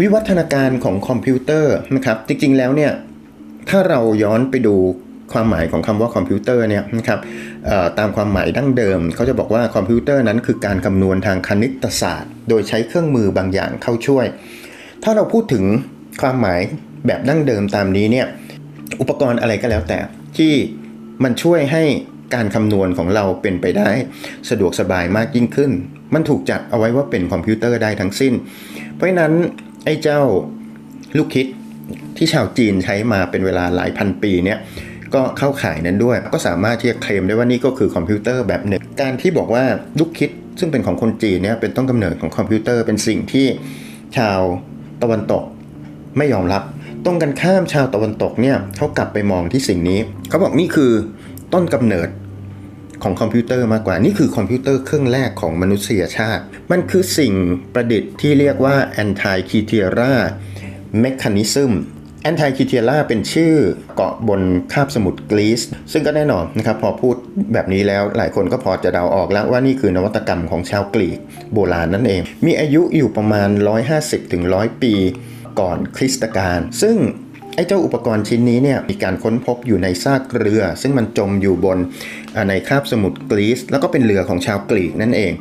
วิวัฒนาการของคอมพิวเตอร์นะครับจริงๆแล้วเนี่ยถ้าเราย้อนไปดูความหมายของคำว่าคอมพิวเตอร์เนี่ยนะครับตามความหมายดั้งเดิม เขาจะบอกว่าคอมพิวเตอร์นั้นคือการคำนวณทางคณิตศาสตร์ โดยใช้เครื่องมือบางอย่างเข้าช่วย ถ้าเราพูดถึงความหมายแบบดั้งเดิมตามนี้เนี่ยอุปกรณ์อะไรก็แล้วแต่ที่มันช่วยให้การคำนวณของเราเป็นไปได้ สะดวกสบายมากยิ่งขึ้น มันถูกจัดเอาไว้ว่าเป็นคอมพิวเตอร์ได้ทั้งสิ้น เพราะนั้น ไอ้เจ้าลูกคิดที่ชาวจีนใช้มาเป็นเวลาหลายพันปีเนี่ยก็เข้าข่ายนั้นด้วย ก็สามารถที่จะเคลมได้ว่านี่ก็คือคอมพิวเตอร์แบบหนึ่ง การที่บอกว่าลูกคิดซึ่งเป็นของคนจีนเนี่ยเป็นต้นกำเนิดของคอมพิวเตอร์เป็นสิ่งที่ชาวตะวันตกไม่ยอมรับ ตรงกันข้ามชาวตะวันตกเนี่ยเขากลับไปมองที่สิ่งนี้ เขาบอกนี่คือต้นกำเนิด ของคอมพิวเตอร์มากกว่า นี่คือคอมพิวเตอร์เครื่องแรกของมนุษยชาติ มันคือสิ่งประดิษฐ์ที่เรียกว่า anti k i t e r a mechanism Antikythera เป็นชื่อเกาะบนคาบสมุทรกรีซซึ่งก็แน่นอนนะครับพอพูดแบบนี้แล้วหลายคนก็พอจะเดาออกแล้วว่านี่คือนวัตกรรมของชาวกรีกโบราณนั่นเอง มีอายุอยู่ประมาณ 150-100 ปีก่อนคริสตกาลซึ่ง ไอ้เจ้าอุปกรณ์ชิ้นนี้เนี่ยมีการค้นพบอยู่ในซากเรือ ซึ่งมันจมอยู่บนในคาบสมุทรกรีซแล้วก็เป็นเรือของชาวกรีกนั่นเอง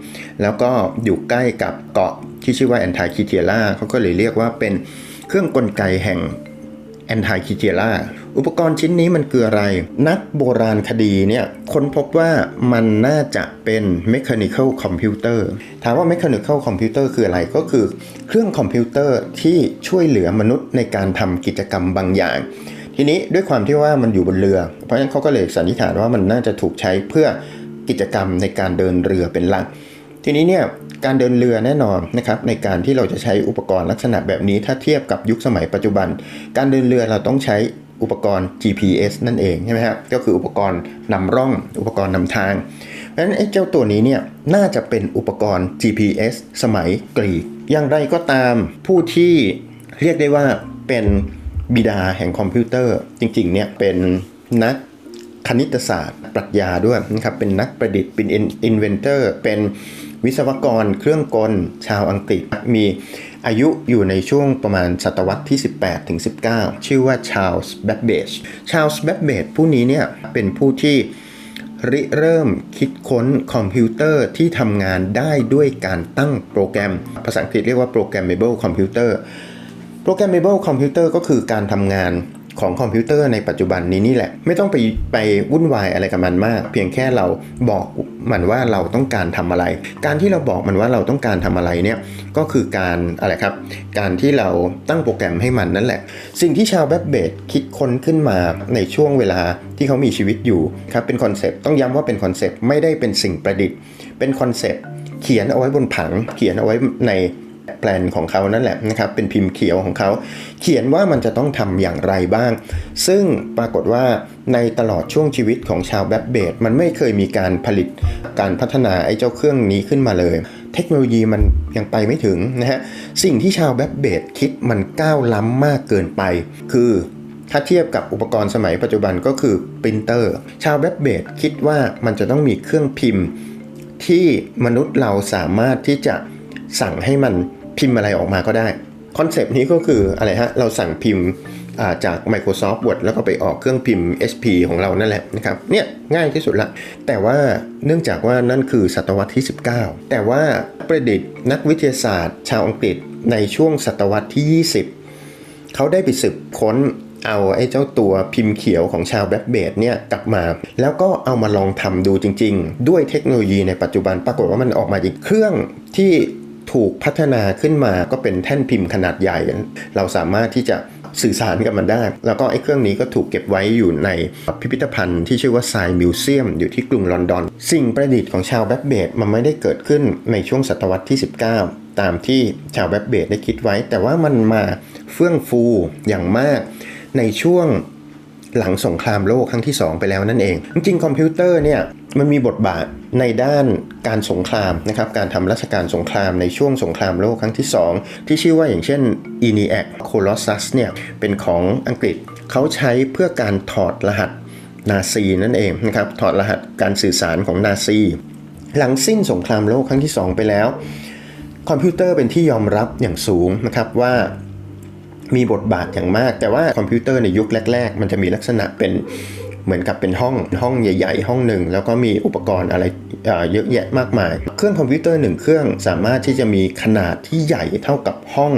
แล้วก็อยู่ใกล้กับเกาะที่ชื่อว่าแอนทาคิเทียร่าเขาก็เลยเรียกว่าเป็นเครื่องกลไกแห่ง แอนติคิเจล่าอุปกรณ์ชิ้นนี้มันคืออะไร นักโบราณคดีเนี่ยค้นพบว่ามันน่าจะเป็น mechanical computer ถามว่า mechanical computer คืออะไรก็คือเครื่องคอมพิวเตอร์ที่ช่วยเหลือมนุษย์ในการทำกิจกรรมบางอย่าง ทีนี้ด้วยความที่ว่ามันอยู่บนเรือ เพราะฉะนั้นเขาก็เลยสันนิษฐานว่ามันน่าจะถูกใช้เพื่อกิจกรรมในการเดินเรือเป็นหลัก ทีนี้เนี่ยการเดินเรือแน่นอนนะครับในการที่เราจะใช้อุปกรณ์ลักษณะแบบนี้ ถ้าเทียบกับยุคสมัยปัจจุบัน การเดินเรือเราต้องใช้อุปกรณ์ GPS นั่นเองใช่ไหมครับก็คืออุปกรณ์นำร่อง อุปกรณ์นำทาง เพราะฉะนั้นไอ้เจ้าตัวนี้เนี่ยน่าจะเป็นอุปกรณ์ GPS สมัยกรีก อย่างไรก็ตามผู้ที่เรียกได้ว่าเป็นบิดาแห่งคอมพิวเตอร์จริงๆเนี่ยเป็นนัก คณิตศาสตร์ปรัชญาด้วยนะครับเป็นนักประดิษฐ์เป็น inventor เป็นวิศวกรเครื่องกลชาวอังกฤษมีอายุอยู่ในช่วงประมาณศตวรรษที่ 18ถึง19 ชื่อว่าชาลส์แบ b เบจชาลส์แบ b เบจผู้นี้เนี่ยเป็นผู้ที่ริเริ่มคิดค้นคอมพิวเตอร์ที่ทำงานได้ด้วยการตั้งโปรแกรม ภาษาอังกฤษเรียกว่า programmable computer programmable computer ก็คือการทำงาน ของคอมพิวเตอร์ในปัจจุบันนี้นี่แหละ ไม่ต้องไปไปวุ่นวายอะไรกับมันมาก เพียงแค่เราบอกมันว่าเราต้องการทำอะไร การที่เราบอกมันว่าเราต้องการทำอะไรเนี่ยก็คือการอะไรครับ การที่เราตั้งโปรแกรมให้มันนั่นแหละ สิ่งที่ชาร์ลส์ แบบเบจคิดค้นขึ้นมาในช่วงเวลาที่เขามีชีวิตอยู่ครับเป็นคอนเซปต์ต้องย้ำว่าเป็นคอนเซปต์ไม่ได้เป็นสิ่งประดิษฐ์ เป็นคอนเซปต์เขียนเอาไว้บนผัง เขียนเอาไว้ใน แปลนของเขานั่นแหละนะครับเป็นพิมพ์เขียวของเขา เขียนว่ามันจะต้องทำอย่างไรบ้าง ซึ่งปรากฏว่าในตลอดช่วงชีวิตของชาร์ลส์ แบบเบจมันไม่เคยมีการผลิตการพัฒนาไอ้เจ้าเครื่องนี้ขึ้นมาเลย เทคโนโลยีมันยังไปไม่ถึงนะฮะสิ่งที่ชาร์ลส์ แบบเบจคิดมันก้าวล้ำมากเกินไป คือถ้าเทียบกับอุปกรณ์สมัยปัจจุบันก็คือปรินเตอร์ชาร์ลส์ แบบเบจคิดว่ามันจะต้องมีเครื่องพิมพ์ ที่มนุษย์เราสามารถที่จะสั่งให้มัน พิมพ์อะไรออกมาก็ได้คอนเซปต์นี้ก็คืออะไรฮะเราสั่งพิมพ์จาก Microsoft Word แล้วก็ไปออกเครื่องพิมพ์ HP ของเรานั่นแหละนะครับเนี่ยง่ายที่สุดละ แต่ว่าเนื่องจากว่านั่นคือศตวรรษที่ 19 แต่ว่าประดิษฐ์นักวิทยาศาสตร์ ชาวอังกฤษในช่วงศตวรรษที่ 20 เขาได้ไปสืบค้นเอาไอ้เจ้าตัวพิมพ์เขียวของชาร์ลส์ แบบเบจเนี่ยกลับมา แล้วก็เอามาลองทำดูจริง ๆ ด้วยเทคโนโลยีในปัจจุบันปรากฏว่ามันออกมาจริงเครื่องที่ ถูกพัฒนาขึ้นมาก็เป็นแท่นพิมพ์ขนาดใหญ่ เราสามารถที่จะสื่อสารกับมันได้ แล้วก็ไอ้เครื่องนี้ก็ถูกเก็บไว้อยู่ในพิพิธภัณฑ์ที่ชื่อว่า Science Museum อยู่ที่กรุงลอนดอน สิ่งประดิษฐ์ของชาร์ลส์ แบบเบจมันไม่ได้เกิดขึ้นในช่วงศตวรรษที่ 19 ตามที่ชาร์ลส์ แบบเบจได้คิดไว้ แต่ว่ามันมาเฟื่องฟูอย่างมากในช่วงหลังสงครามโลกครั้งที่ 2 ไปแล้วนั่นเอง จริงๆคอมพิวเตอร์เนี่ย มันมีบทบาทในด้านการสงครามนะครับการทำราชการสงครามในช่วงสงครามโลกครั้งที่ 2 ที่ชื่อว่าอย่างเช่น ENIAC Colossus เนี่ยเป็นของอังกฤษเขาใช้เพื่อการถอดรหัสนาซีนั่นเองนะครับถอดรหัสการสื่อสารของนาซี หลังสิ้นสงครามโลกครั้งที่ 2 ไปแล้ว คอมพิวเตอร์เป็นที่ยอมรับอย่างสูงนะครับว่ามีบทบาทอย่างมาก แต่ว่าคอมพิวเตอร์ในยุคแรก ๆ มันจะมีลักษณะเป็น เหมือนกับเป็นห้องห้องใหญ่ ๆ ห้องหนึ่งแล้วก็มีอุปกรณ์อะไรเยอะแยะมากมาย เครื่องคอมพิวเตอร์หนึ่งเครื่องสามารถที่จะมีขนาดที่ใหญ่เท่ากับห้อง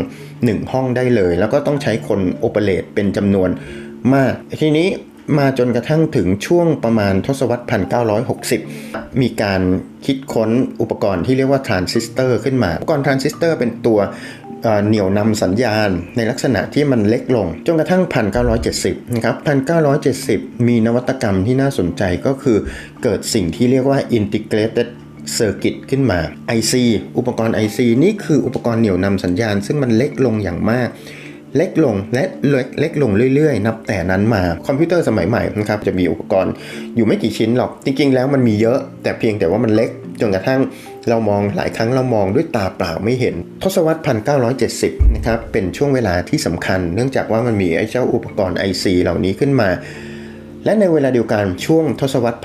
หนึ่งห้องได้เลย แล้วก็ต้องใช้คน operate เป็นจำนวนมาก ทีนี้มาจนกระทั่งถึงช่วงประมาณทศวรรษ 1960 มีการคิดค้นอุปกรณ์ที่เรียกว่าทรานซิสเตอร์ขึ้นมา อุปกรณ์ทรานซิสเตอร์เป็นตัว เหนี่ยวนำสัญญาณในลักษณะที่มันเล็กลง จนกระทั่ง 1970 นะครับ 1970 มีนวัตกรรมที่น่าสนใจก็คือเกิดสิ่งที่เรียกว่า integrated circuit ขึ้นมา IC อุปกรณ์ IC นี่คืออุปกรณ์เหนี่ยวนำสัญญาณ ซึ่งมันเล็กลงอย่างมาก เล็กลงและเล็กเล็กลงเรื่อยๆ นับแต่นั้นมา คอมพิวเตอร์สมัยใหม่นะครับจะมีอุปกรณ์อยู่ไม่กี่ชิ้นหรอก จริงๆ แล้วมันมีเยอะ แต่เพียงแต่ว่ามันเล็ก จนกระทั่งเรามองหลายครั้งเรามองด้วยตาเปล่าไม่เห็น ทศวรรษ 1970 นะครับเป็นช่วงเวลาที่สำคัญ เนื่องจากว่ามันมีไอ้เจ้าอุปกรณ์ IC เหล่านี้ขึ้นมา และในเวลาเดียวกันช่วงทศวรรษ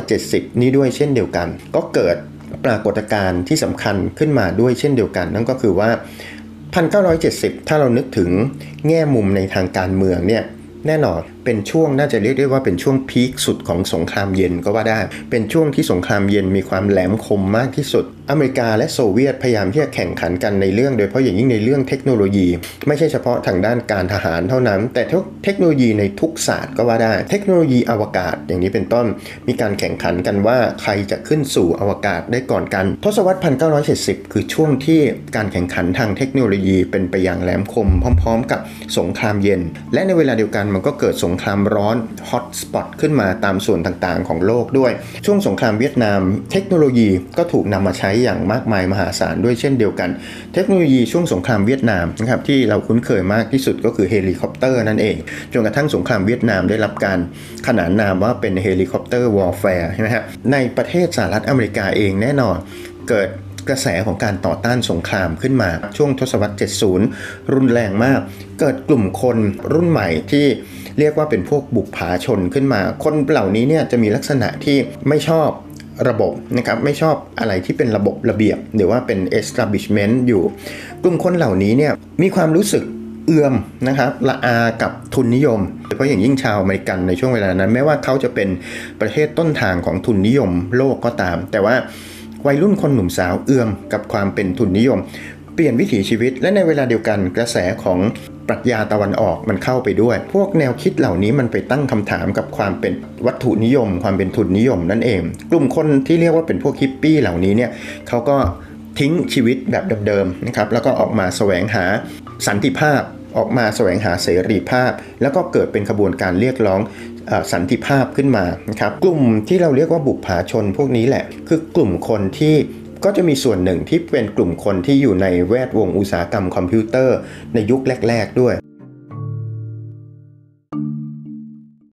1970 นี้ด้วยเช่นเดียวกัน ก็เกิดปรากฏการณ์ที่สำคัญขึ้นมาด้วยเช่นเดียวกัน นั่นก็คือว่า 1970 ถ้าเรานึกถึงแง่มุมในทางการเมืองเนี่ยแน่นอน เป็นช่วงน่าจะเรียกได้ว่าเป็นช่วงพีคสุดของสงครามเย็นก็ว่าได้ เป็นช่วงที่สงครามเย็นมีความแหลมคมมากที่สุด อเมริกาและโซเวียตพยายามที่จะแข่งขันกันในเรื่อง โดยเฉพาะอย่างยิ่งในเรื่องเทคโนโลยี ไม่ใช่เฉพาะทางด้านการทหารเท่านั้น แต่เทคโนโลยีในทุกศาสตร์ก็ว่าได้ เทคโนโลยีอวกาศอย่างนี้เป็นต้น มีการแข่งขันกันว่าใครจะขึ้นสู่อวกาศได้ก่อนกัน ทศวรรษ 1970 คือช่วงที่การแข่งขันทางเทคโนโลยีเป็นไปอย่างแหลมคม พร้อม ๆ กับสงครามเย็น และในเวลาเดียวกันมันก็เกิดสงครามร้อนฮอตสปอตขึ้นมาตามส่วนต่างๆ ของโลกด้วย ช่วงสงครามเวียดนาม เทคโนโลยีก็ถูกนำมาใช้อย่างมากมายมหาศาลด้วยเช่นเดียวกัน เทคโนโลยีช่วงสงครามเวียดนามนะครับที่เราคุ้นเคยมากที่สุดก็คือเฮลิคอปเตอร์นั่นเองจนกระทั่งสงครามเวียดนามได้รับการขนานนามว่าเป็น helicopter warfare ใช่ไหมฮะในประเทศสหรัฐอเมริกาเองแน่นอนเกิด กระแสของการต่อต้านสงครามขึ้นมาช่วงทศวรรษ 70 รุนแรงมาก เกิดกลุ่มคนรุ่นใหม่ที่เรียกว่าเป็นพวกบุปผาชนขึ้นมา คนเหล่านี้เนี่ยจะมีลักษณะที่ไม่ชอบระบบนะครับไม่ชอบอะไรที่เป็นระบบระเบียบ หรือว่าเป็น establishment อยู่ กลุ่มคนเหล่านี้เนี่ยมีความรู้สึกเอื่อมนะครับละอากับทุนนิยมโดยเฉพาะอย่างยิ่งชาวอเมริกันในช่วงเวลานั้น แม้ว่าเขาจะเป็นประเทศต้นทางของทุนนิยมโลกก็ตาม แต่ว่า วัยรุ่นคนหนุ่มสาวเอื่อมกับความเป็นทุนนิยม เปลี่ยนวิถีชีวิตและในเวลาเดียวกันกระแสของปรัชญาตะวันออกมันเข้าไปด้วย พวกแนวคิดเหล่านี้มันไปตั้งคำถามกับความเป็นวัตถุนิยม ความเป็นทุนนิยมนั่นเอง กลุ่มคนที่เรียกว่าเป็นพวกฮิปปี้เหล่านี้เนี่ยเขาก็ทิ้งชีวิตแบบเดิมๆนะครับแล้วก็ออกมาแสวงหาสันติภาพ ออกมาแสวงหาเสรีภาพ แล้วก็เกิดเป็นขบวนการเรียกร้องสันติภาพขึ้นมานะครับกลุ่มที่เราเรียกว่าบุปผาชนพวกนี้แหละ คือกลุ่มคนที่ก็จะมีส่วนหนึ่งที่เป็นกลุ่มคนที่อยู่ในแวดวงอุตสาหกรรมคอมพิวเตอร์ในยุคแรก ๆ ด้วย